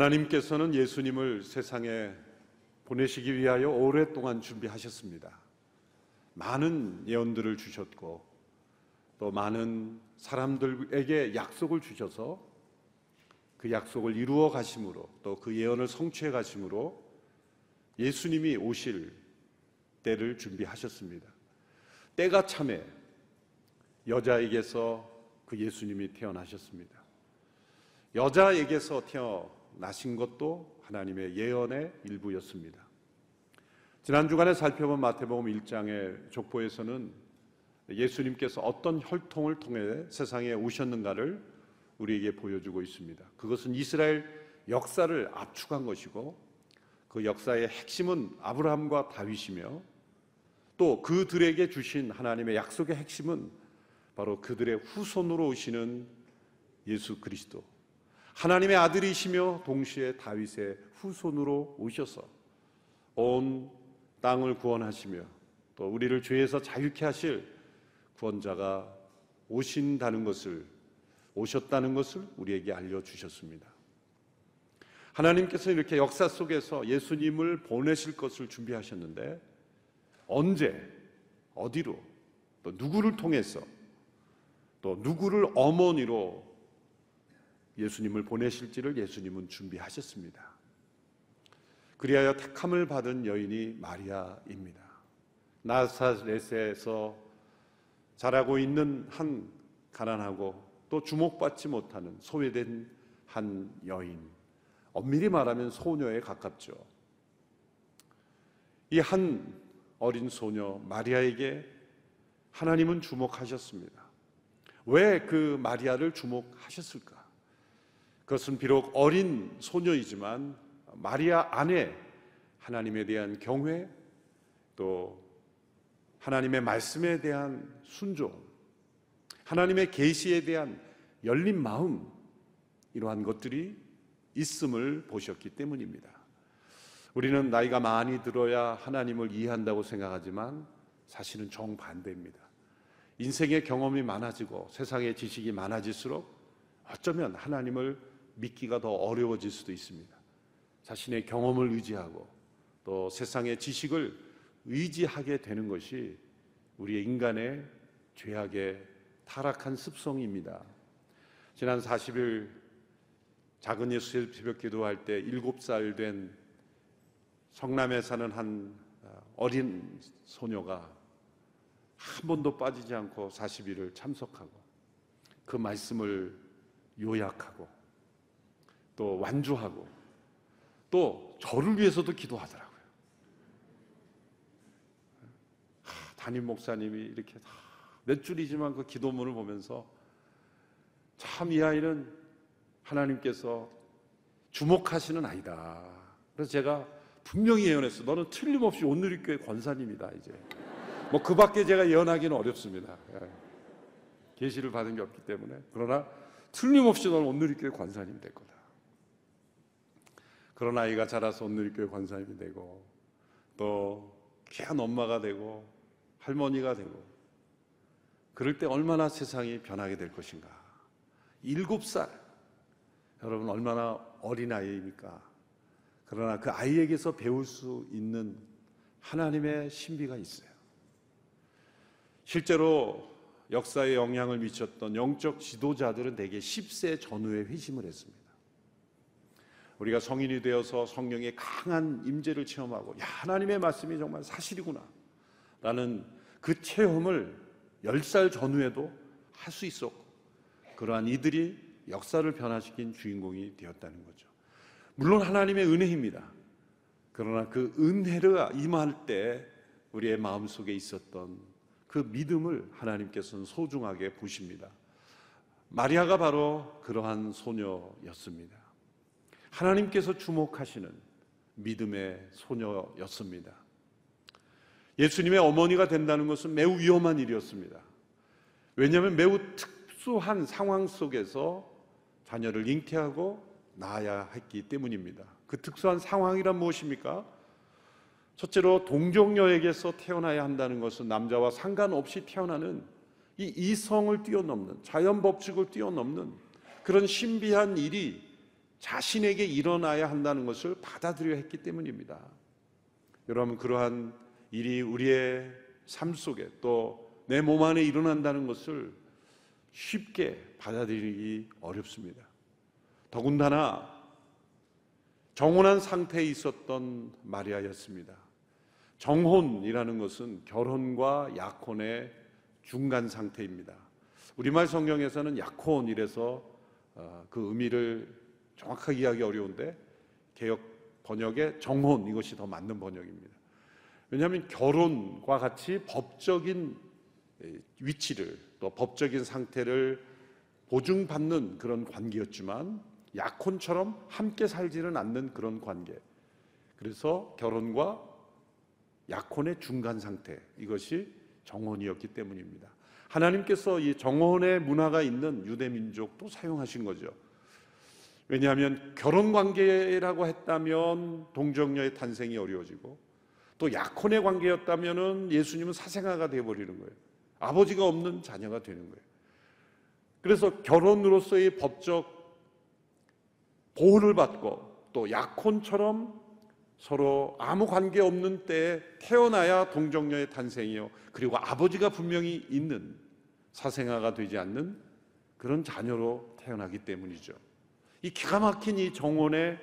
하나님께서는 예수님을 세상에 보내시기 위하여 오랫동안 준비하셨습니다. 많은 예언들을 주셨고 또 많은 사람들에게 약속을 주셔서 그 약속을 이루어 가심으로 또 그 예언을 성취해 가심으로 예수님이 오실 때를 준비하셨습니다. 때가 참에 여자에게서 그 예수님이 태어나셨습니다. 여자에게서 태어 나신 것도 하나님의 예언의 일부였습니다. 지난 주간에 살펴본 마태복음 1장의 족보에서는 예수님께서 어떤 혈통을 통해 세상에 오셨는가를 우리에게 보여주고 있습니다. 그것은 이스라엘 역사를 압축한 것이고 그 역사의 핵심은 아브라함과 다윗이며 또 그들에게 주신 하나님의 약속의 핵심은 바로 그들의 후손으로 오시는 예수 그리스도 하나님의 아들이시며 동시에 다윗의 후손으로 오셔서 온 땅을 구원하시며 또 우리를 죄에서 자유케 하실 구원자가 오신다는 것을 오셨다는 것을 우리에게 알려 주셨습니다. 하나님께서 이렇게 역사 속에서 예수님을 보내실 것을 준비하셨는데 언제 어디로 또 누구를 통해서 또 누구를 어머니로 예수님을 보내실지를 예수님은 준비하셨습니다. 그리하여 택함을 받은 여인이 마리아입니다. 나사렛에서 자라고 있는 한 가난하고 또 주목받지 못하는 소외된 한 여인. 엄밀히 말하면 소녀에 가깝죠. 이 한 어린 소녀 마리아에게 하나님은 주목하셨습니다. 왜 그 마리아를 주목하셨을까? 그것은 비록 어린 소녀이지만 마리아 안에 하나님에 대한 경외 또 하나님의 말씀에 대한 순종 하나님의 계시에 대한 열린 마음 이러한 것들이 있음을 보셨기 때문입니다. 우리는 나이가 많이 들어야 하나님을 이해한다고 생각하지만 사실은 정반대입니다. 인생의 경험이 많아지고 세상의 지식이 많아질수록 어쩌면 하나님을 믿기가 더 어려워질 수도 있습니다. 자신의 경험을 의지하고 또 세상의 지식을 의지하게 되는 것이 우리의 인간의 죄악의 타락한 습성입니다. 지난 40일 작은 예수 새벽 기도할 때 7살 된 성남에 사는 한 어린 소녀가 한 번도 빠지지 않고 40일을 참석하고 그 말씀을 요약하고 또 완주하고 또 저를 위해서도 기도하더라고요. 담임 목사님이 이렇게 몇 줄이지만 그 기도문을 보면서 참 이 아이는 하나님께서 주목하시는 아이다. 그래서 제가 분명히 예언했어. 너는 틀림없이 온누리교회 권사님이다. 이제 뭐 그 밖에 제가 예언하기는 어렵습니다. 예. 계시를 받은 게 없기 때문에 그러나 틀림없이 너는 온누리교회 권사님 될 거다. 그런 아이가 자라서 온누리교회 권사님이 되고 또 귀한 엄마가 되고 할머니가 되고 그럴 때 얼마나 세상이 변하게 될 것인가. 일곱 살 여러분 얼마나 어린 아이입니까? 그러나 그 아이에게서 배울 수 있는 하나님의 신비가 있어요. 실제로 역사에 영향을 미쳤던 영적 지도자들은 대개 10세 전후에 회심을 했습니다. 우리가 성인이 되어서 성령의 강한 임재를 체험하고 야 하나님의 말씀이 정말 사실이구나 라는 그 체험을 10살 전후에도 할 수 있었고 그러한 이들이 역사를 변화시킨 주인공이 되었다는 거죠. 물론 하나님의 은혜입니다. 그러나 그 은혜가 임할 때 우리의 마음속에 있었던 그 믿음을 하나님께서는 소중하게 보십니다. 마리아가 바로 그러한 소녀였습니다. 하나님께서 주목하시는 믿음의 소녀였습니다. 예수님의 어머니가 된다는 것은 매우 위험한 일이었습니다. 왜냐하면 매우 특수한 상황 속에서 자녀를 잉태하고 낳아야 했기 때문입니다. 그 특수한 상황이란 무엇입니까? 첫째로 동정녀에게서 태어나야 한다는 것은 남자와 상관없이 태어나는 이 이성을 뛰어넘는 자연 법칙을 뛰어넘는 그런 신비한 일이 자신에게 일어나야 한다는 것을 받아들여야 했기 때문입니다. 여러분 그러한 일이 우리의 삶 속에 또 내 몸 안에 일어난다는 것을 쉽게 받아들이기 어렵습니다. 더군다나 정혼한 상태에 있었던 마리아였습니다. 정혼이라는 것은 결혼과 약혼의 중간 상태입니다. 우리말 성경에서는 약혼이래서 어, 그 의미를 정확하게 이해하기 어려운데 개혁 번역에 정혼 이것이 더 맞는 번역입니다. 왜냐하면 결혼과 같이 법적인 위치를 또 법적인 상태를 보증받는 그런 관계였지만 약혼처럼 함께 살지는 않는 그런 관계. 그래서 결혼과 약혼의 중간 상태 이것이 정혼이었기 때문입니다. 하나님께서 이 정혼의 문화가 있는 유대 민족도 사용하신 거죠. 왜냐하면 결혼 관계라고 했다면 동정녀의 탄생이 어려워지고 또 약혼의 관계였다면은 예수님은 사생아가 되어 버리는 거예요. 아버지가 없는 자녀가 되는 거예요. 그래서 결혼으로서의 법적 보호를 받고 또 약혼처럼 서로 아무 관계 없는 때에 태어나야 동정녀의 탄생이요. 그리고 아버지가 분명히 있는 사생아가 되지 않는 그런 자녀로 태어나기 때문이죠. 이 기가 막힌 이 정원의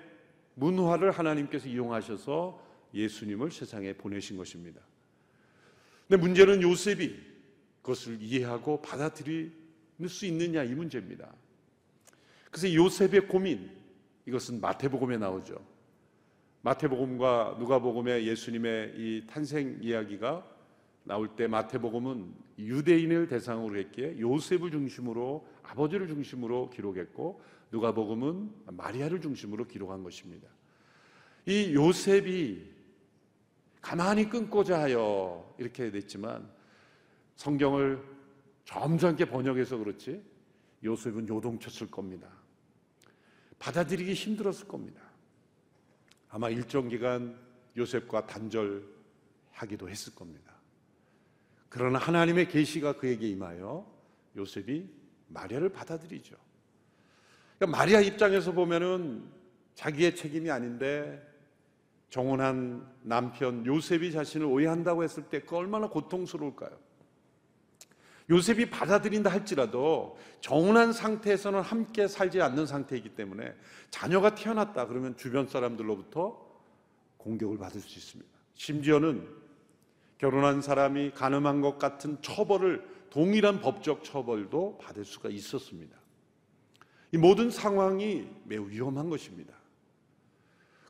문화를 하나님께서 이용하셔서 예수님을 세상에 보내신 것입니다. 근데 문제는 요셉이 그것을 이해하고 받아들일 수 있느냐 이 문제입니다. 그래서 요셉의 고민 이것은 마태복음에 나오죠. 마태복음과 누가복음의 예수님의 이 탄생 이야기가 나올 때 마태복음은 유대인을 대상으로 했기에 요셉을 중심으로 아버지를 중심으로 기록했고 누가복음은 마리아를 중심으로 기록한 것입니다. 이 요셉이 가만히 끊고자 하여 이렇게 됐지만 성경을 점잖게 번역해서 그렇지 요셉은 요동쳤을 겁니다. 받아들이기 힘들었을 겁니다. 아마 일정 기간 요셉과 단절하기도 했을 겁니다. 그러나 하나님의 계시가 그에게 임하여 요셉이 마리아를 받아들이죠. 그러니까 마리아 입장에서 보면은 자기의 책임이 아닌데 정혼한 남편 요셉이 자신을 오해한다고 했을 때 그 얼마나 고통스러울까요? 요셉이 받아들인다 할지라도 정혼한 상태에서는 함께 살지 않는 상태이기 때문에 자녀가 태어났다 그러면 주변 사람들로부터 공격을 받을 수 있습니다. 심지어는 결혼한 사람이 가늠한 것 같은 처벌을 동일한 법적 처벌도 받을 수가 있었습니다. 이 모든 상황이 매우 위험한 것입니다.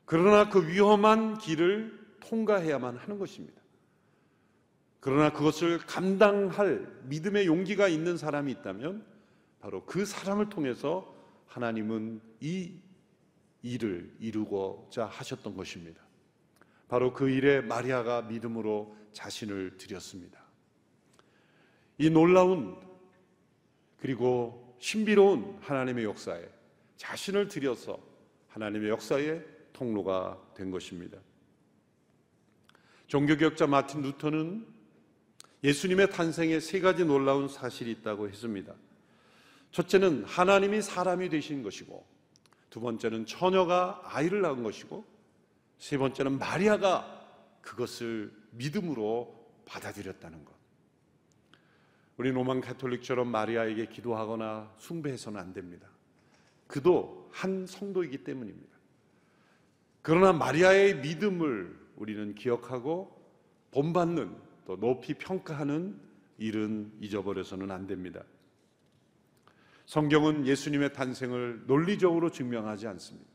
그러나 그 위험한 길을 통과해야만 하는 것입니다. 그러나 그것을 감당할 믿음의 용기가 있는 사람이 있다면 바로 그 사람을 통해서 하나님은 이 일을 이루고자 하셨던 것입니다. 바로 그 일에 마리아가 믿음으로 자신을 드렸습니다. 이 놀라운 그리고 신비로운 하나님의 역사에 자신을 들여서 하나님의 역사의 통로가 된 것입니다. 종교개혁자 마틴 루터는 예수님의 탄생에 세 가지 놀라운 사실이 있다고 했습니다. 첫째는 하나님이 사람이 되신 것이고, 두 번째는 처녀가 아이를 낳은 것이고, 세 번째는 마리아가 그것을 믿음으로 받아들였다는 것. 우리 로만 가톨릭처럼 마리아에게 기도하거나 숭배해서는 안 됩니다. 그도 한 성도이기 때문입니다. 그러나 마리아의 믿음을 우리는 기억하고 본받는 또 높이 평가하는 일은 잊어버려서는 안 됩니다. 성경은 예수님의 탄생을 논리적으로 증명하지 않습니다.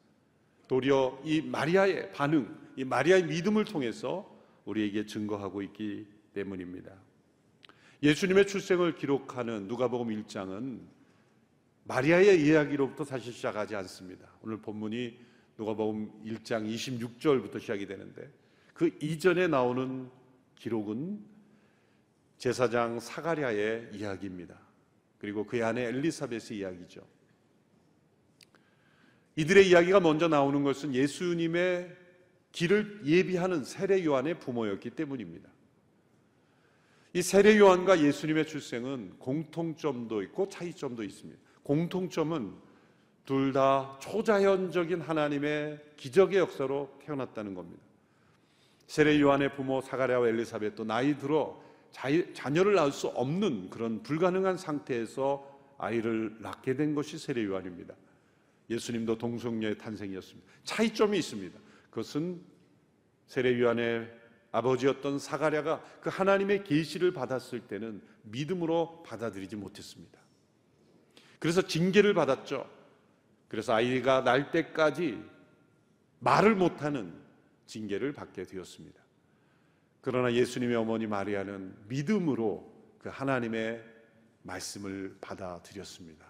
도리어 이 마리아의 반응, 이 마리아의 믿음을 통해서 우리에게 증거하고 있기 때문입니다. 예수님의 출생을 기록하는 누가복음 1장은 마리아의 이야기로부터 사실 시작하지 않습니다. 오늘 본문이 누가복음 1장 26절부터 시작이 되는데 그 이전에 나오는 기록은 제사장 사가랴의 이야기입니다. 그리고 그의 아내 엘리사벳의 이야기죠. 이들의 이야기가 먼저 나오는 것은 예수님의 길을 예비하는 세례 요한의 부모였기 때문입니다. 이 세례 요한과 예수님의 출생은 공통점도 있고 차이점도 있습니다. 공통점은 둘 다 초자연적인 하나님의 기적의 역사로 태어났다는 겁니다. 세례 요한의 부모 사가랴와 엘리사벳도 나이 들어 자녀를 낳을 수 없는 그런 불가능한 상태에서 아이를 낳게 된 것이 세례 요한입니다. 예수님도 동성녀의 탄생이었습니다. 차이점이 있습니다. 그것은 세례 요한의 아버지였던 사가랴가 그 하나님의 계시를 받았을 때는 믿음으로 받아들이지 못했습니다. 그래서 징계를 받았죠. 그래서 아이가 날 때까지 말을 못하는 징계를 받게 되었습니다. 그러나 예수님의 어머니 마리아는 믿음으로 그 하나님의 말씀을 받아들였습니다.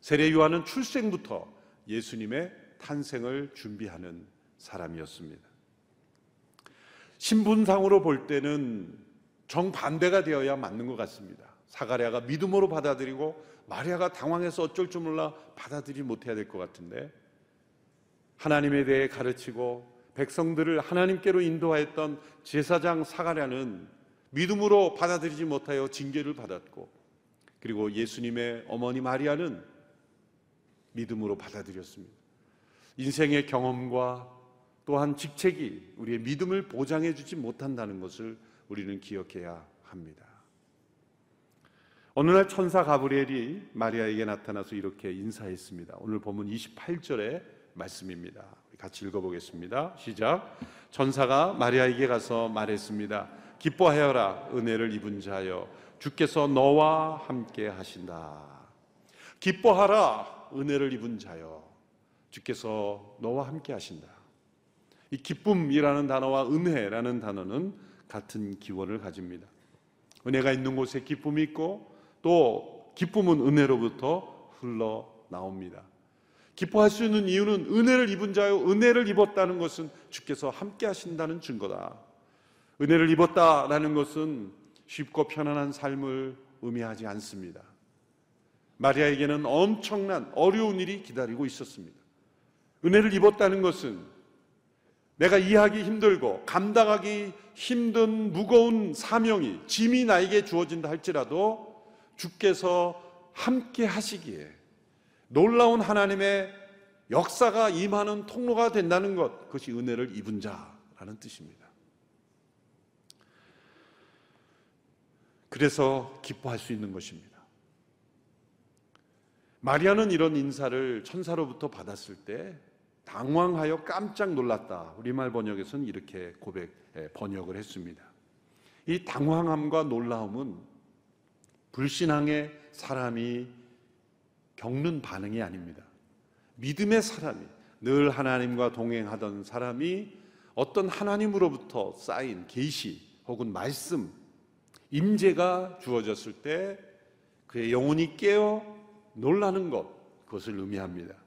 세례 요한은 출생부터 예수님의 탄생을 준비하는 사람이었습니다. 신분상으로 볼 때는 정반대가 되어야 맞는 것 같습니다. 사가랴가 믿음으로 받아들이고 마리아가 당황해서 어쩔 줄 몰라 받아들이지 못해야 될 것 같은데 하나님에 대해 가르치고 백성들을 하나님께로 인도하였던 제사장 사가랴는 믿음으로 받아들이지 못하여 징계를 받았고 그리고 예수님의 어머니 마리아는 믿음으로 받아들였습니다. 인생의 경험과 또한 직책이 우리의 믿음을 보장해 주지 못한다는 것을 우리는 기억해야 합니다. 어느 날 천사 가브리엘이 마리아에게 나타나서 이렇게 인사했습니다. 오늘 본문 28절의 말씀입니다. 같이 읽어보겠습니다. 시작. 천사가 마리아에게 가서 말했습니다. 기뻐하여라 은혜를 입은 자여 주께서 너와 함께 하신다. 기뻐하라 은혜를 입은 자여 주께서 너와 함께 하신다. 이 기쁨이라는 단어와 은혜라는 단어는 같은 기원을 가집니다. 은혜가 있는 곳에 기쁨이 있고 또 기쁨은 은혜로부터 흘러 나옵니다. 기뻐할 수 있는 이유는 은혜를 입은 자요 은혜를 입었다는 것은 주께서 함께 하신다는 증거다. 은혜를 입었다라는 것은 쉽고 편안한 삶을 의미하지 않습니다. 마리아에게는 엄청난 어려운 일이 기다리고 있었습니다. 은혜를 입었다는 것은 내가 이해하기 힘들고 감당하기 힘든 무거운 사명이 짐이 나에게 주어진다 할지라도 주께서 함께 하시기에 놀라운 하나님의 역사가 임하는 통로가 된다는 것, 그것이 은혜를 입은 자라는 뜻입니다. 그래서 기뻐할 수 있는 것입니다. 마리아는 이런 인사를 천사로부터 받았을 때 당황하여 깜짝 놀랐다. 우리말 번역에서는 이렇게 고백 예, 번역을 했습니다. 이 당황함과 놀라움은 불신앙의 사람이 겪는 반응이 아닙니다. 믿음의 사람이 늘 하나님과 동행하던 사람이 어떤 하나님으로부터 쌓인 계시 혹은 말씀 임재가 주어졌을 때 그의 영혼이 깨어 놀라는 것, 그것을 의미합니다.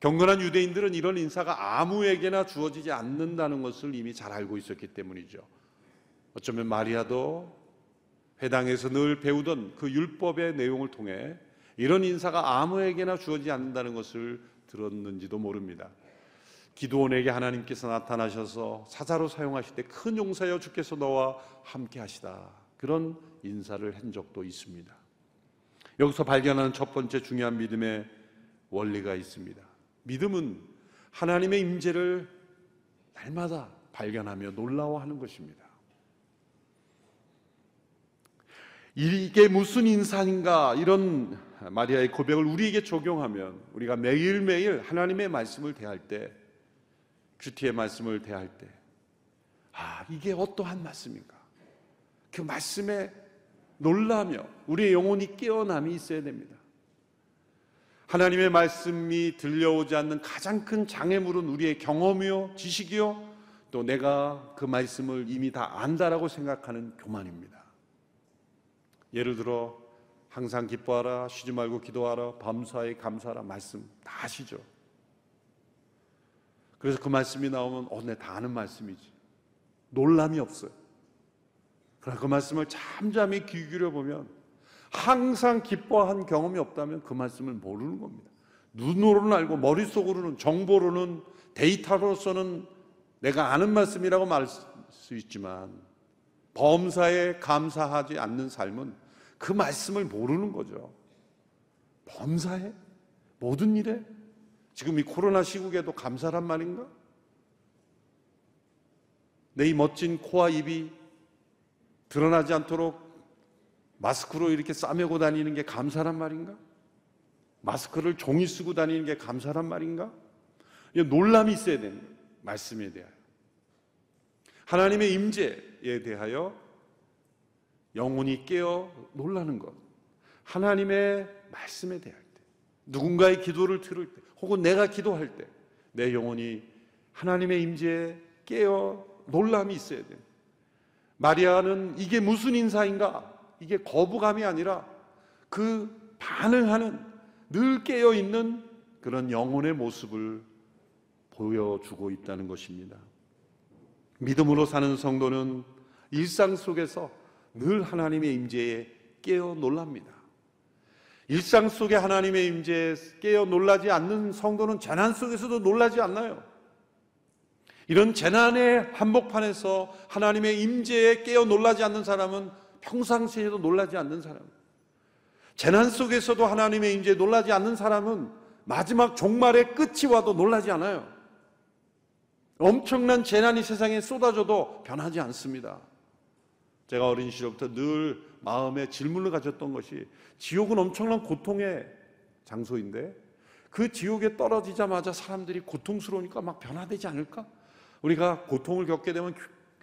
경건한 유대인들은 이런 인사가 아무에게나 주어지지 않는다는 것을 이미 잘 알고 있었기 때문이죠. 어쩌면 마리아도 회당에서 늘 배우던 그 율법의 내용을 통해 이런 인사가 아무에게나 주어지지 않는다는 것을 들었는지도 모릅니다. 기도원에게 하나님께서 나타나셔서 사자로 사용하실 때 큰 용사여 주께서 너와 함께 하시다. 그런 인사를 한 적도 있습니다. 여기서 발견하는 첫 번째 중요한 믿음의 원리가 있습니다. 믿음은 하나님의 임재를 날마다 발견하며 놀라워하는 것입니다. 이게 무슨 인상인가 이런 마리아의 고백을 우리에게 적용하면 우리가 매일매일 하나님의 말씀을 대할 때 큐티의 말씀을 대할 때 아, 이게 어떠한 말씀인가? 그 말씀에 놀라며 우리의 영혼이 깨어남이 있어야 됩니다. 하나님의 말씀이 들려오지 않는 가장 큰 장애물은 우리의 경험이요, 지식이요, 또 내가 그 말씀을 이미 다 안다라고 생각하는 교만입니다. 예를 들어 항상 기뻐하라, 쉬지 말고 기도하라, 밤사이 감사하라 말씀 다 아시죠? 그래서 그 말씀이 나오면 어, 내 다 아는 말씀이지. 놀람이 없어요. 그러나 그 말씀을 잠잠히 귀 기울여 보면 항상 기뻐한 경험이 없다면 그 말씀을 모르는 겁니다. 눈으로는 알고 머릿속으로는 정보로는 데이터로서는 내가 아는 말씀이라고 말할 수 있지만 범사에 감사하지 않는 삶은 그 말씀을 모르는 거죠. 범사에 모든 일에 지금 이 코로나 시국에도 감사란 말인가? 내 이 멋진 코와 입이 드러나지 않도록 마스크로 이렇게 싸매고 다니는 게 감사란 말인가? 마스크를 종이 쓰고 다니는 게 감사란 말인가? 놀람이 있어야 되는 말씀에 대하여. 하나님의 임재에 대하여 영혼이 깨어 놀라는 것. 하나님의 말씀에 대할 때. 누군가의 기도를 들을 때. 혹은 내가 기도할 때. 내 영혼이 하나님의 임재에 깨어 놀람이 있어야 돼. 마리아는 이게 무슨 인사인가? 이게 거부감이 아니라 그 반응하는 늘 깨어 있는 그런 영혼의 모습을 보여주고 있다는 것입니다. 믿음으로 사는 성도는 일상 속에서 늘 하나님의 임재에 깨어 놀랍니다. 일상 속에 하나님의 임재에 깨어 놀라지 않는 성도는 재난 속에서도 놀라지 않나요? 이런 재난의 한복판에서 하나님의 임재에 깨어 놀라지 않는 사람은 평상시에도 놀라지 않는 사람. 재난 속에서도 하나님의 임재에 놀라지 않는 사람은 마지막 종말의 끝이 와도 놀라지 않아요. 엄청난 재난이 세상에 쏟아져도 변하지 않습니다. 제가 어린 시절부터 늘 마음에 질문을 가졌던 것이 지옥은 엄청난 고통의 장소인데 그 지옥에 떨어지자마자 사람들이 고통스러우니까 막 변화되지 않을까? 우리가 고통을 겪게 되면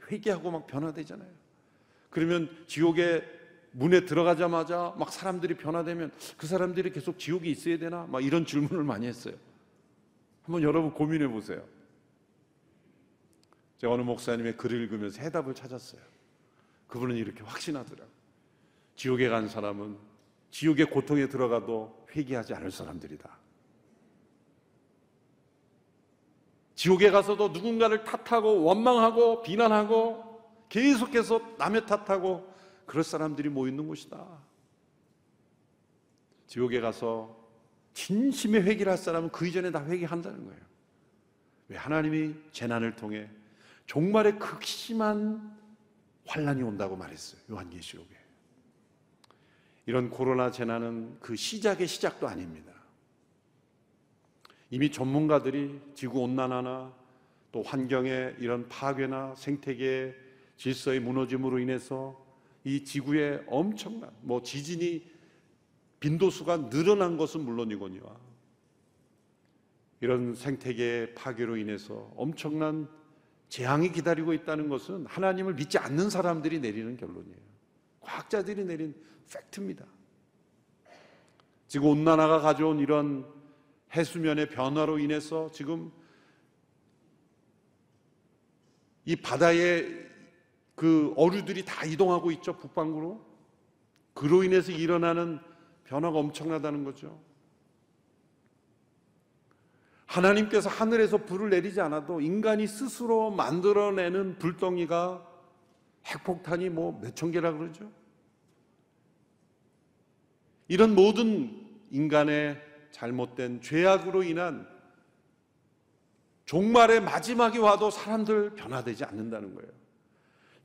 회개하고 막 변화되잖아요. 그러면 지옥의 문에 들어가자마자 막 사람들이 변화되면 그 사람들이 계속 지옥에 있어야 되나? 막 이런 질문을 많이 했어요. 한번 여러분 고민해 보세요. 제가 어느 목사님의 글을 읽으면서 해답을 찾았어요. 그분은 이렇게 확신하더라고요. 지옥에 간 사람은 지옥의 고통에 들어가도 회개하지 않을 사람들이다. 지옥에 가서도 누군가를 탓하고 원망하고 비난하고 계속해서 남의 탓하고 그럴 사람들이 모이는 곳이다. 지옥에 가서 진심의 회개를 할 사람은 그 이전에 다 회개한다는 거예요. 왜 하나님이 재난을 통해 종말의 극심한 환란이 온다고 말했어요. 요한계시록에. 이런 코로나 재난은 그 시작의 시작도 아닙니다. 이미 전문가들이 지구 온난화나 또 환경의 이런 파괴나 생태계 질서의 무너짐으로 인해서 이 지구에 엄청난 뭐 지진이 빈도수가 늘어난 것은 물론이거니와 이런 생태계 파괴로 인해서 엄청난 재앙이 기다리고 있다는 것은 하나님을 믿지 않는 사람들이 내리는 결론이에요. 과학자들이 내린 팩트입니다. 지금 온난화가 가져온 이런 해수면의 변화로 인해서 지금 이 바다에 그 어류들이 다 이동하고 있죠, 북방구로. 그로 인해서 일어나는 변화가 엄청나다는 거죠. 하나님께서 하늘에서 불을 내리지 않아도 인간이 스스로 만들어내는 불덩이가 핵폭탄이 뭐 몇 천 개라 그러죠. 이런 모든 인간의 잘못된 죄악으로 인한 종말의 마지막이 와도 사람들 변화되지 않는다는 거예요.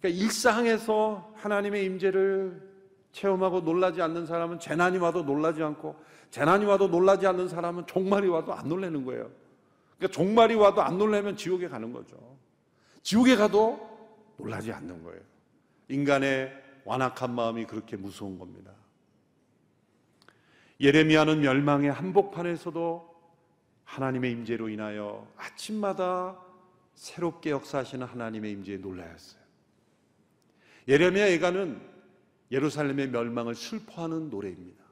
그러니까 일상에서 하나님의 임재를 체험하고 놀라지 않는 사람은 재난이 와도 놀라지 않고 재난이 와도 놀라지 않는 사람은 종말이 와도 안 놀라는 거예요. 그러니까 종말이 와도 안 놀라면 지옥에 가는 거죠. 지옥에 가도 놀라지 않는 거예요. 인간의 완악한 마음이 그렇게 무서운 겁니다. 예레미야는 멸망의 한복판에서도 하나님의 임재로 인하여 아침마다 새롭게 역사하시는 하나님의 임재에 놀라였어요. 예레미야 예가는 예루살렘의 멸망을 슬퍼하는 노래입니다.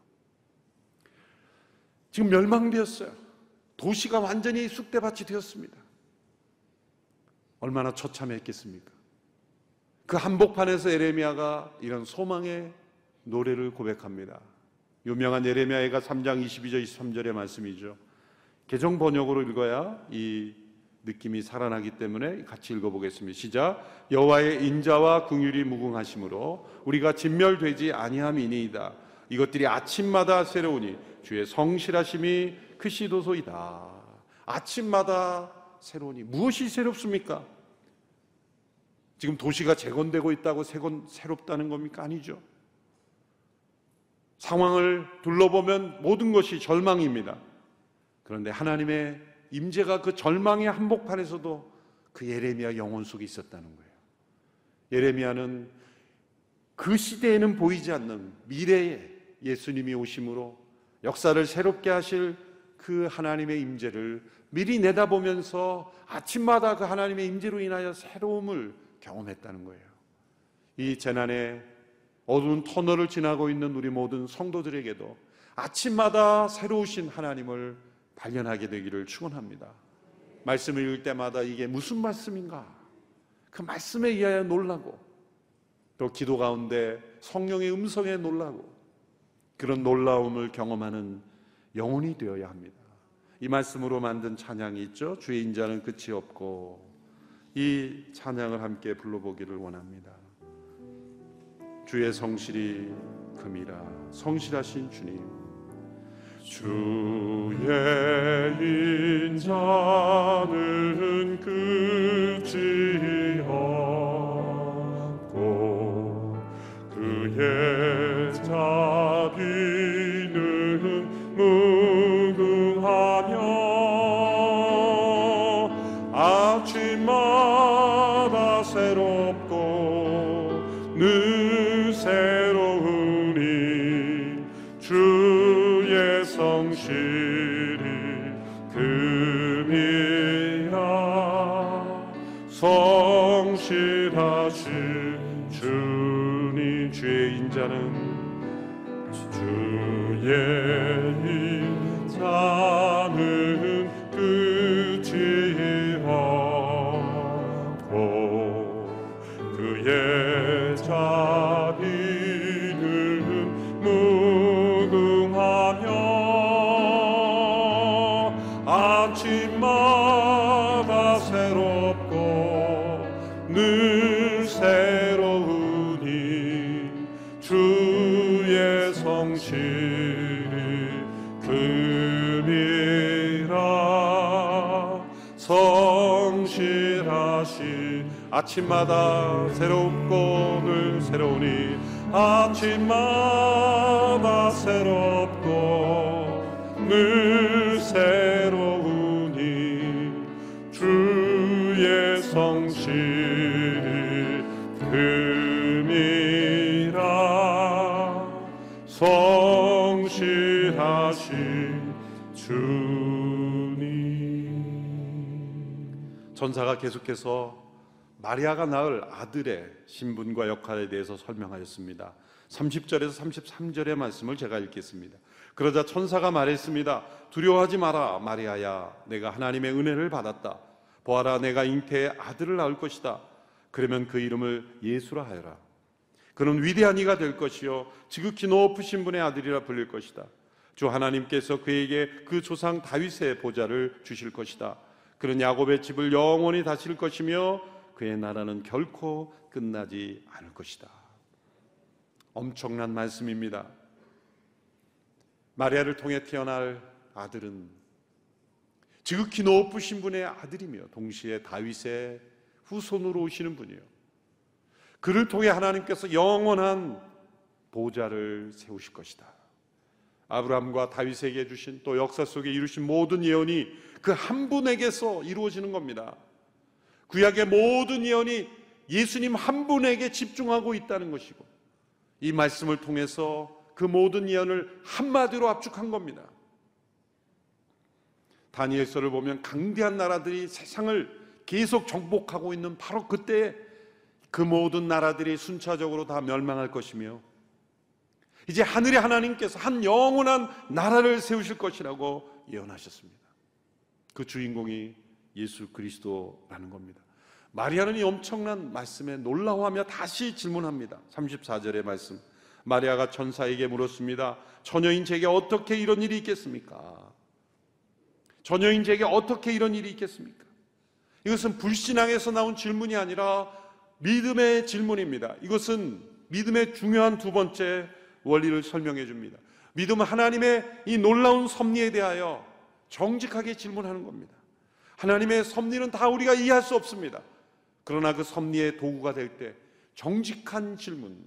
지금 멸망되었어요. 도시가 완전히 쑥대밭이 되었습니다. 얼마나 처참했겠습니까? 그 한복판에서 에레미야가 이런 소망의 노래를 고백합니다. 유명한 예레미야가 3장 22절 23절의 말씀이죠. 개정 번역으로 읽어야 이 느낌이 살아나기 때문에 같이 읽어보겠습니다. 시작. 여호와의 인자와 긍휼이 무궁하심으로 우리가 진멸되지 아니함이니이다. 이것들이 아침마다 새로우니 주의 성실하심이 크시도소이다. 아침마다 새로우니 무엇이 새롭습니까? 지금 도시가 재건되고 있다고 새롭다는 겁니까? 아니죠. 상황을 둘러보면 모든 것이 절망입니다. 그런데 하나님의 임재가 그 절망의 한복판에서도 그 예레미야 영혼 속에 있었다는 거예요. 예레미야는 그 시대에는 보이지 않는 미래에 예수님이 오심으로 역사를 새롭게 하실 그 하나님의 임재를 미리 내다보면서 아침마다 그 하나님의 임재로 인하여 새로움을 경험했다는 거예요. 이 재난의 어두운 터널을 지나고 있는 우리 모든 성도들에게도 아침마다 새로우신 하나님을 발견하게 되기를 축원합니다. 말씀을 읽을 때마다 이게 무슨 말씀인가? 그 말씀에 의하여 놀라고 또 기도 가운데 성령의 음성에 놀라고 그런 놀라움을 경험하는 영혼이 되어야 합니다. 이 말씀으로 만든 찬양이 있죠. 주의 인자는 끝이 없고 이 찬양을 함께 불러보기를 원합니다. 주의 성실이 금이라 성실하신 주님 주의 인자는 끝이 없고 그의 자 인자는 주의 아침마다 새롭고 늘 새로우니 아침마다 새롭고 늘 새로우니 주의 성실이 금이라 성실하신 주님. 전사가 계속해서 마리아가 낳을 아들의 신분과 역할에 대해서 설명하였습니다. 30절에서 33절의 말씀을 제가 읽겠습니다. 그러자 천사가 말했습니다. 두려워하지 마라, 마리아야. 내가 하나님의 은혜를 받았다. 보아라, 내가 잉태의 아들을 낳을 것이다. 그러면 그 이름을 예수라 하여라. 그는 위대한 이가 될 것이요 지극히 높으신 분의 아들이라 불릴 것이다. 주 하나님께서 그에게 그 조상 다윗의 보좌를 주실 것이다. 그는 야곱의 집을 영원히 다스릴 것이며 그의 나라는 결코 끝나지 않을 것이다. 엄청난 말씀입니다. 마리아를 통해 태어날 아들은 지극히 높으신 분의 아들이며 동시에 다윗의 후손으로 오시는 분이요. 그를 통해 하나님께서 영원한 보좌를 세우실 것이다. 아브라함과 다윗에게 주신 또 역사 속에 이루신 모든 예언이 그 한 분에게서 이루어지는 겁니다. 구약의 모든 예언이 예수님 한 분에게 집중하고 있다는 것이고 이 말씀을 통해서 그 모든 예언을 한마디로 압축한 겁니다. 다니엘서를 보면 강대한 나라들이 세상을 계속 정복하고 있는 바로 그때 그 모든 나라들이 순차적으로 다 멸망할 것이며 이제 하늘의 하나님께서 한 영원한 나라를 세우실 것이라고 예언하셨습니다. 그 주인공이 예수 그리스도라는 겁니다. 마리아는 이 엄청난 말씀에 놀라워하며 다시 질문합니다. 34절의 말씀. 마리아가 천사에게 물었습니다. 처녀인 제게 어떻게 이런 일이 있겠습니까? 처녀인 제게 어떻게 이런 일이 있겠습니까? 이것은 불신앙에서 나온 질문이 아니라 믿음의 질문입니다. 이것은 믿음의 중요한 두 번째 원리를 설명해 줍니다. 믿음은 하나님의 이 놀라운 섭리에 대하여 정직하게 질문하는 겁니다. 하나님의 섭리는 다 우리가 이해할 수 없습니다. 그러나 그 섭리의 도구가 될 때 정직한 질문.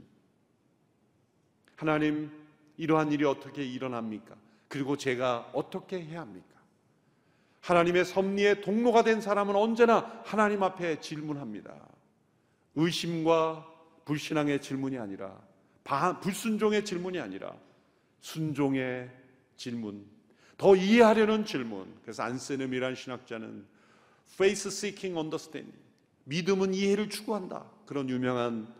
하나님, 이러한 일이 어떻게 일어납니까? 그리고 제가 어떻게 해야 합니까? 하나님의 섭리의 동로가 된 사람은 언제나 하나님 앞에 질문합니다. 의심과 불신앙의 질문이 아니라 불순종의 질문이 아니라 순종의 질문, 더 이해하려는 질문. 그래서 안세넴이란 신학자는 faith seeking understanding, 믿음은 이해를 추구한다. 그런 유명한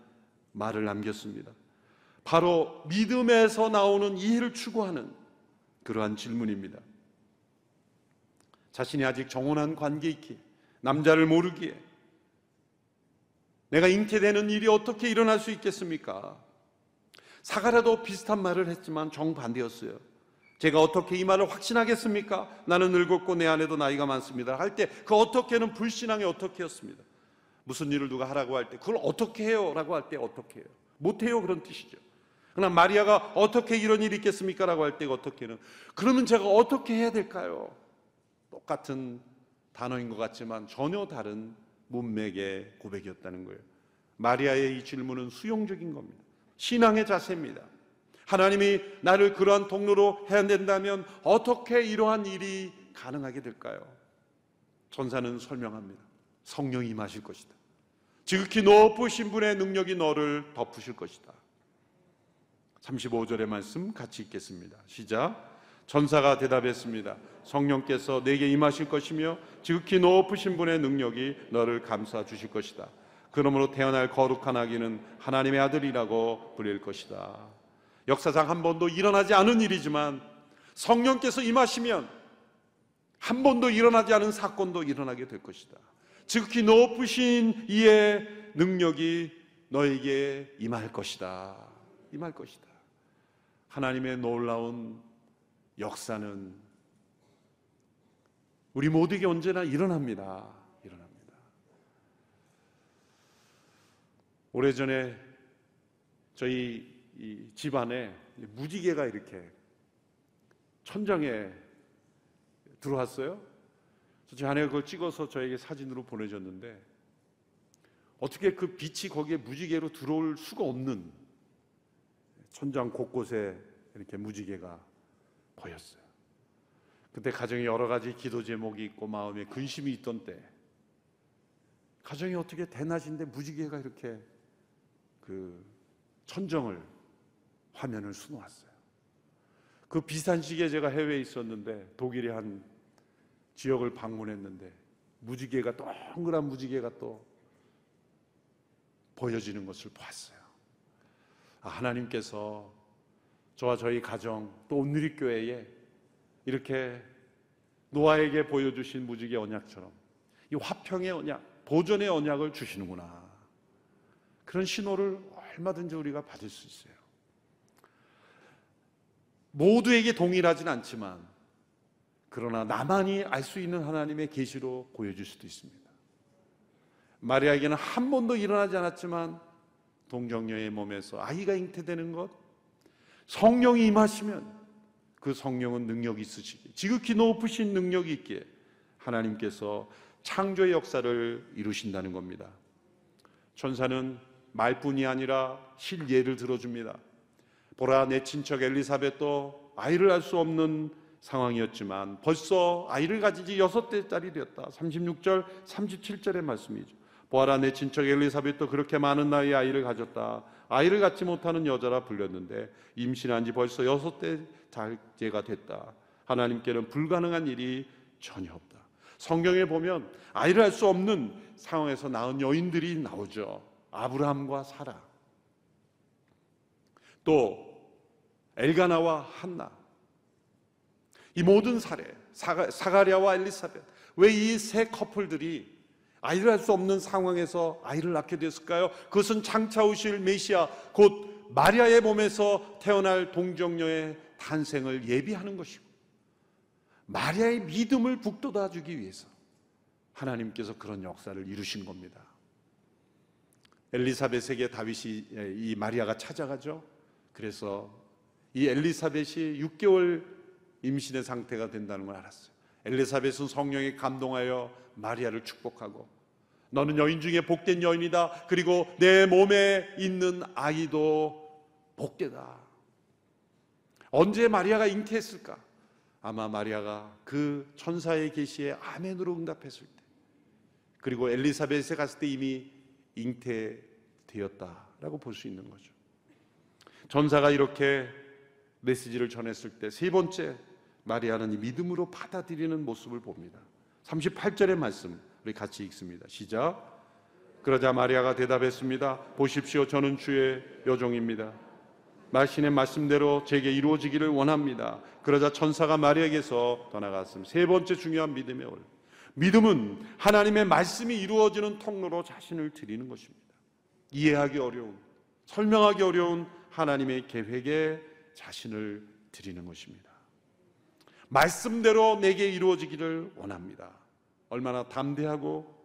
말을 남겼습니다. 바로 믿음에서 나오는 이해를 추구하는 그러한 질문입니다. 자신이 아직 정혼한 관계이기에 남자를 모르기에 내가 잉태되는 일이 어떻게 일어날 수 있겠습니까? 사가라도 비슷한 말을 했지만 정반대였어요. 제가 어떻게 이 말을 확신하겠습니까? 나는 늙었고 내 아내도 나이가 많습니다. 할 때 그 어떻게는 불신앙이 어떻게였습니다. 무슨 일을 누가 하라고 할 때 그걸 어떻게 해요? 라고 할 때 어떻게 해요? 못해요 그런 뜻이죠. 그러나 마리아가 어떻게 이런 일이 있겠습니까? 라고 할 때가 어떻게는 그러면 제가 어떻게 해야 될까요? 똑같은 단어인 것 같지만 전혀 다른 문맥의 고백이었다는 거예요. 마리아의 이 질문은 수용적인 겁니다. 신앙의 자세입니다. 하나님이 나를 그러한 통로로 해야 된다면 어떻게 이러한 일이 가능하게 될까요? 전사는 설명합니다. 성령이 임하실 것이다. 지극히 높으신 분의 능력이 너를 덮으실 것이다. 35절의 말씀 같이 읽겠습니다. 시작. 전사가 대답했습니다. 성령께서 내게 임하실 것이며 지극히 높으신 분의 능력이 너를 감싸 주실 것이다. 그러므로 태어날 거룩한 아기는 하나님의 아들이라고 불릴 것이다. 역사상 한 번도 일어나지 않은 일이지만 성령께서 임하시면 한 번도 일어나지 않은 사건도 일어나게 될 것이다. 지극히 높으신 이의 능력이 너에게 임할 것이다. 임할 것이다. 하나님의 놀라운 역사는 우리 모두에게 언제나 일어납니다. 일어납니다. 오래전에 저희 집안에 무지개가 이렇게 천장에 들어왔어요. 제 아내가 그걸 찍어서 저에게 사진으로 보내줬는데 어떻게 그 빛이 거기에 무지개로 들어올 수가 없는 천장 곳곳에 이렇게 무지개가 보였어요. 그때 가정에 여러 가지 기도 제목이 있고 마음에 근심이 있던 때 가정이 어떻게 대낮인데 무지개가 이렇게 그 천정을 화면을 수놓았어요. 그 비슷한 시기에 제가 해외에 있었는데 독일의 한 지역을 방문했는데 무지개가 동그란 무지개가 또 보여지는 것을 봤어요. 아, 하나님께서 저와 저희 가정 또 온누리교회에 이렇게 노아에게 보여주신 무지개 언약처럼 이 화평의 언약, 보존의 언약을 주시는구나. 그런 신호를 얼마든지 우리가 받을 수 있어요. 모두에게 동일하진 않지만 그러나 나만이 알 수 있는 하나님의 계시로 보여줄 수도 있습니다. 마리아에게는 한 번도 일어나지 않았지만 동정녀의 몸에서 아이가 잉태되는 것, 성령이 임하시면 그 성령은 능력이 있으시기 지극히 높으신 능력이 있기에 하나님께서 창조의 역사를 이루신다는 겁니다. 천사는 말뿐이 아니라 실예를 들어줍니다. 보라 내 친척 엘리사벳도 아이를 할수 없는 상황이었지만 벌써 아이를 가지지 여섯 대짜리 되었다. 36절, 37절의 말씀이죠. 보아라 내 친척 엘리사벳도 그렇게 많은 나이에 아이를 가졌다. 아이를 갖지 못하는 여자라 불렸는데 임신한 지 벌써 여섯 대 잘제가 됐다. 하나님께는 불가능한 일이 전혀 없다. 성경에 보면 아이를 할 수 없는 상황에서 낳은 여인들이 나오죠. 아브라함과 사라. 또 엘가나와 한나. 이 모든 사례, 사가, 랴와 엘리사벳. 왜 이 세 커플들이 아이를 할 수 없는 상황에서 아이를 낳게 됐을까요? 그것은 장차 오실 메시아 곧 마리아의 몸에서 태어날 동정녀의 탄생을 예비하는 것이고 마리아의 믿음을 북돋아 주기 위해서 하나님께서 그런 역사를 이루신 겁니다. 엘리사벳에게 다윗이 이 마리아가 찾아가죠. 그래서 이 엘리사벳이 6개월 임신의 상태가 된다는 걸 알았어요. 엘리사벳은 성령에 감동하여 마리아를 축복하고 너는 여인 중에 복된 여인이다. 그리고 내 몸에 있는 아이도 복되다. 언제 마리아가 잉태했을까? 아마 마리아가 그 천사의 계시에 아멘으로 응답했을 때, 그리고 엘리사벳에 갔을 때 이미 잉태되었다라고 볼 수 있는 거죠. 전사가 이렇게 메시지를 전했을 때 세 번째 마리아는 믿음으로 받아들이는 모습을 봅니다. 38절의 말씀 우리 같이 읽습니다. 시작. 그러자 마리아가 대답했습니다. 보십시오. 저는 주의 여종입니다. 마신의 말씀대로 제게 이루어지기를 원합니다. 그러자 천사가 마리아에게서 떠나갔습니다. 세 번째 중요한 믿음의 올. 믿음은 하나님의 말씀이 이루어지는 통로로 자신을 드리는 것입니다. 이해하기 어려운, 설명하기 어려운 하나님의 계획에 자신을 드리는 것입니다. 말씀대로 내게 이루어지기를 원합니다. 얼마나 담대하고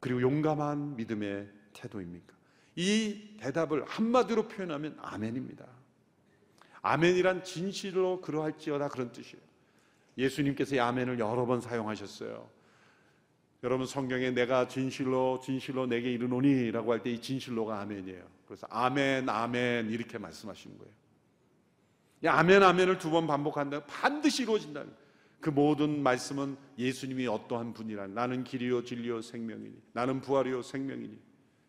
그리고 용감한 믿음의 태도입니까? 이 대답을 한마디로 표현하면 아멘입니다. 아멘이란 진실로 그러할지어다 그런 뜻이에요. 예수님께서 이 아멘을 여러 번 사용하셨어요. 여러분 성경에 내가 진실로 진실로 내게 이르노니라고 할 때 이 진실로가 아멘이에요. 그래서 아멘 아멘 이렇게 말씀하신 거예요. 이 아멘 아멘을 두 번 반복한다 반드시 이루어진다. 그 모든 말씀은 예수님이 어떠한 분이란 나는 길이요 진리요 생명이니 나는 부활이요 생명이니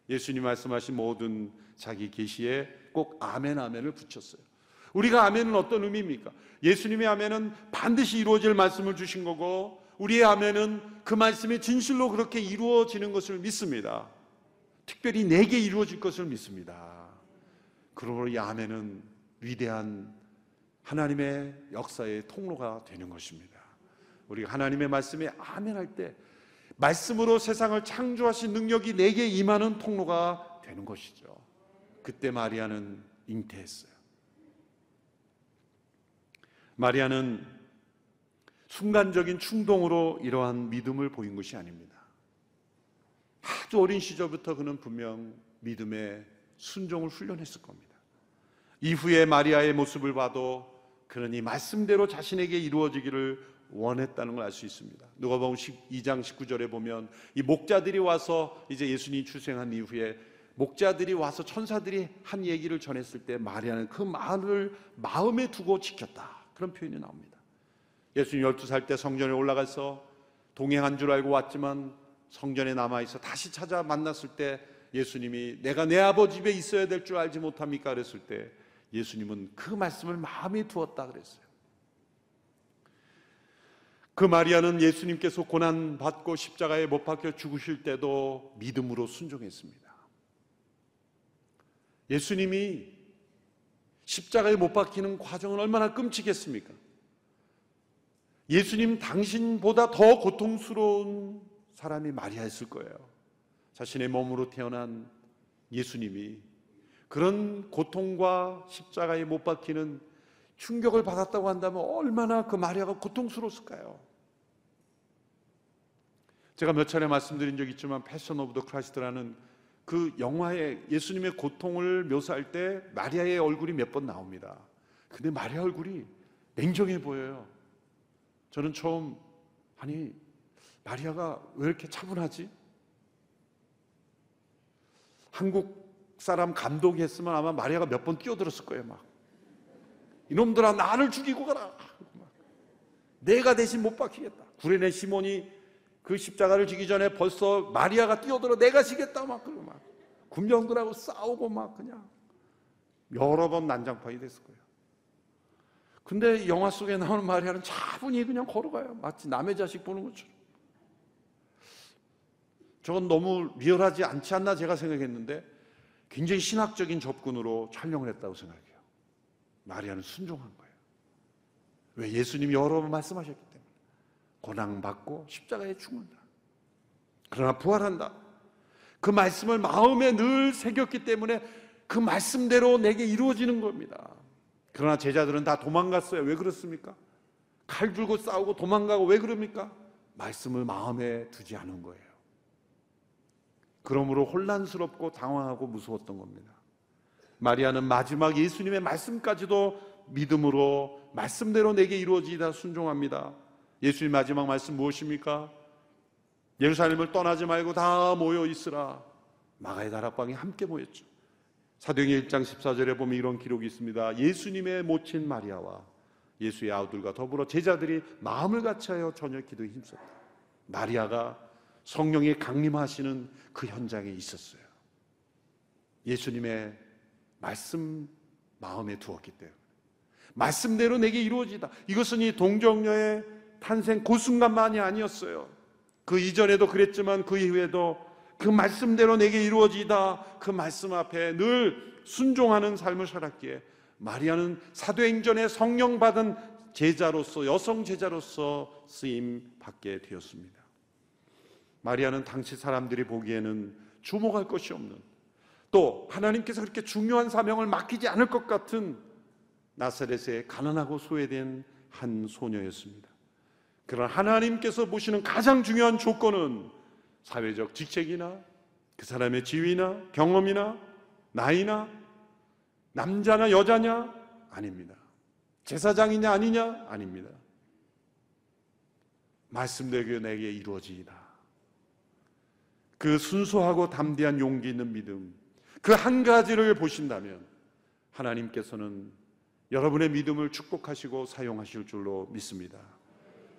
예수님 말씀하신 모든 자기 계시에 꼭 아멘 아멘을 붙였어요. 우리가 아멘은 어떤 의미입니까? 예수님의 아멘은 반드시 이루어질 말씀을 주신 거고 우리의 아멘은 그 말씀이 진실로 그렇게 이루어지는 것을 믿습니다. 특별히 내게 이루어질 것을 믿습니다. 그러므로 이 아멘은 위대한 하나님의 역사의 통로가 되는 것입니다. 우리가 하나님의 말씀에 아멘할 때 말씀으로 세상을 창조하신 능력이 내게 임하는 통로가 되는 것이죠. 그때 마리아는 잉태했어요. 마리아는 순간적인 충동으로 이러한 믿음을 보인 것이 아닙니다. 아주 어린 시절부터 그는 분명 믿음의 순종을 훈련했을 겁니다. 이후에 마리아의 모습을 봐도 이 말씀대로 자신에게 이루어지기를 원했다는 걸 알 수 있습니다. 누가복음 2장 19절에 보면 이 목자들이 와서 이제 예수님이 출생한 이후에 목자들이 와서 천사들이 한 얘기를 전했을 때 마리아는 그 말을 마음에 두고 지켰다. 그런 표현이 나옵니다. 예수님 12살 때 성전에 올라가서 동행한 줄 알고 왔지만 성전에 남아 있어 다시 찾아 만났을 때 예수님이 내가 내 아버지 집에 있어야 될 줄 알지 못합니까? 그랬을 때 예수님은 그 말씀을 마음에 두었다 그랬어요. 그 마리아는 예수님께서 고난 받고 십자가에 못 박혀 죽으실 때도 믿음으로 순종했습니다. 예수님이 십자가에 못 박히는 과정은 얼마나 끔찍했습니까? 예수님 당신보다 더 고통스러운 사람이 마리아였을 거예요. 자신의 몸으로 태어난 예수님이 그런 고통과 십자가에 못 박히는 충격을 받았다고 한다면 얼마나 그 마리아가 고통스러웠을까요? 제가 몇 차례 말씀드린 적 있지만 Passion of the Christ라는 그 영화에 예수님의 고통을 묘사할 때 마리아의 얼굴이 몇 번 나옵니다. 근데 마리아 얼굴이 냉정해 보여요. 저는 처음 아니 마리아가 왜 이렇게 차분하지? 한국 사람 감독이 했으면 아마 마리아가 몇 번 뛰어들었을 거예요, 막. 이놈들아, 나를 죽이고 가라. 내가 대신 못 박히겠다. 구레네 시몬이 그 십자가를 지기 전에 벌써 마리아가 뛰어들어 내가 지겠다 막 그러고 막 군병들하고 싸우고 막 그냥 여러 번 난장판이 됐을 거예요. 근데 영화 속에 나오는 마리아는 차분히 그냥 걸어가요. 마치 남의 자식 보는 것처럼. 저건 너무 리얼하지 않지 않나 제가 생각했는데 굉장히 신학적인 접근으로 촬영을 했다고 생각해요. 마리아는 순종한 거예요. 왜 예수님이 여러 번 말씀하셨기 고난받고 십자가에 죽는다. 그러나 부활한다. 그 말씀을 마음에 늘 새겼기 때문에 그 말씀대로 내게 이루어지는 겁니다. 그러나 제자들은 다 도망갔어요. 왜 그렇습니까? 칼 들고 싸우고 도망가고 왜 그럽니까? 말씀을 마음에 두지 않은 거예요. 그러므로 혼란스럽고 당황하고 무서웠던 겁니다. 마리아는 마지막 예수님의 말씀까지도 믿음으로 말씀대로 내게 이루어지다 순종합니다. 예수님 마지막 말씀 무엇입니까? 예루살렘을 떠나지 말고 다 모여 있으라. 마가의 다락방에 함께 모였죠. 사도행전 1장 14절에 보면 이런 기록이 있습니다. 예수님의 모친 마리아와 예수의 아우들과 더불어 제자들이 마음을 같이하여 저녁 기도에 힘썼다. 마리아가 성령이 강림하시는 그 현장에 있었어요. 예수님의 말씀 마음에 두었기 때문에 말씀대로 내게 이루어지다. 이것은 이 동정녀의 탄생 그 순간만이 아니었어요. 그 이전에도 그랬지만 그 이후에도 그 말씀대로 내게 이루어지다. 그 말씀 앞에 늘 순종하는 삶을 살았기에 마리아는 사도행전에 성령 받은 제자로서 여성 제자로서 쓰임 받게 되었습니다. 마리아는 당시 사람들이 보기에는 주목할 것이 없는 또 하나님께서 그렇게 중요한 사명을 맡기지 않을 것 같은 나사렛에 가난하고 소외된 한 소녀였습니다. 그러나 하나님께서 보시는 가장 중요한 조건은 사회적 직책이나 그 사람의 지위나 경험이나 나이나 남자나 여자냐 아닙니다. 제사장이냐 아니냐 아닙니다. 말씀대로 내게 이루어지이다. 그 순수하고 담대한 용기 있는 믿음, 그 한 가지를 보신다면 하나님께서는 여러분의 믿음을 축복하시고 사용하실 줄로 믿습니다.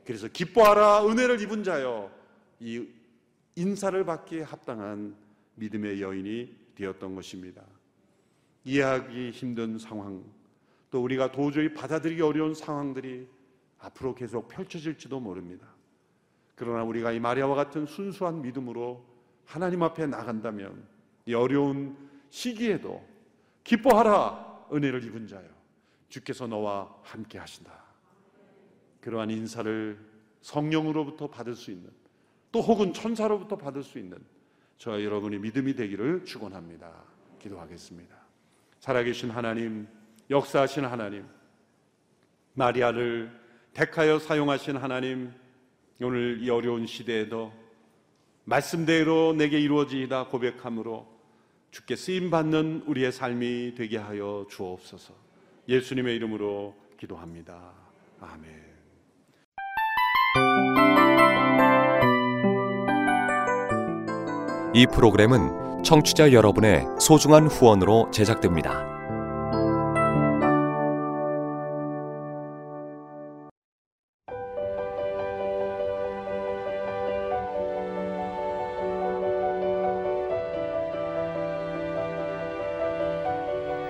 그래서 기뻐하라 은혜를 입은 자여 이 인사를 받기에 합당한 믿음의 여인이 되었던 것입니다. 이해하기 힘든 상황, 또 우리가 도저히 받아들이기 어려운 상황들이 앞으로 계속 펼쳐질지도 모릅니다. 그러나 우리가 이 마리아와 같은 순수한 믿음으로 하나님 앞에 나간다면 이 어려운 시기에도 기뻐하라 은혜를 입은 자요 주께서 너와 함께 하신다. 그러한 인사를 성령으로부터 받을 수 있는 또 혹은 천사로부터 받을 수 있는 저와 여러분이 믿음이 되기를 축원합니다. 기도하겠습니다. 살아계신 하나님, 역사하신 하나님, 마리아를 택하여 사용하신 하나님, 오늘 이 어려운 시대에도 말씀대로 내게 이루어지이다 고백함으로 주께 쓰임 받는 우리의 삶이 되게 하여 주옵소서. 예수님의 이름으로 기도합니다. 아멘. 이 프로그램은 청취자 여러분의 소중한 후원으로 제작됩니다.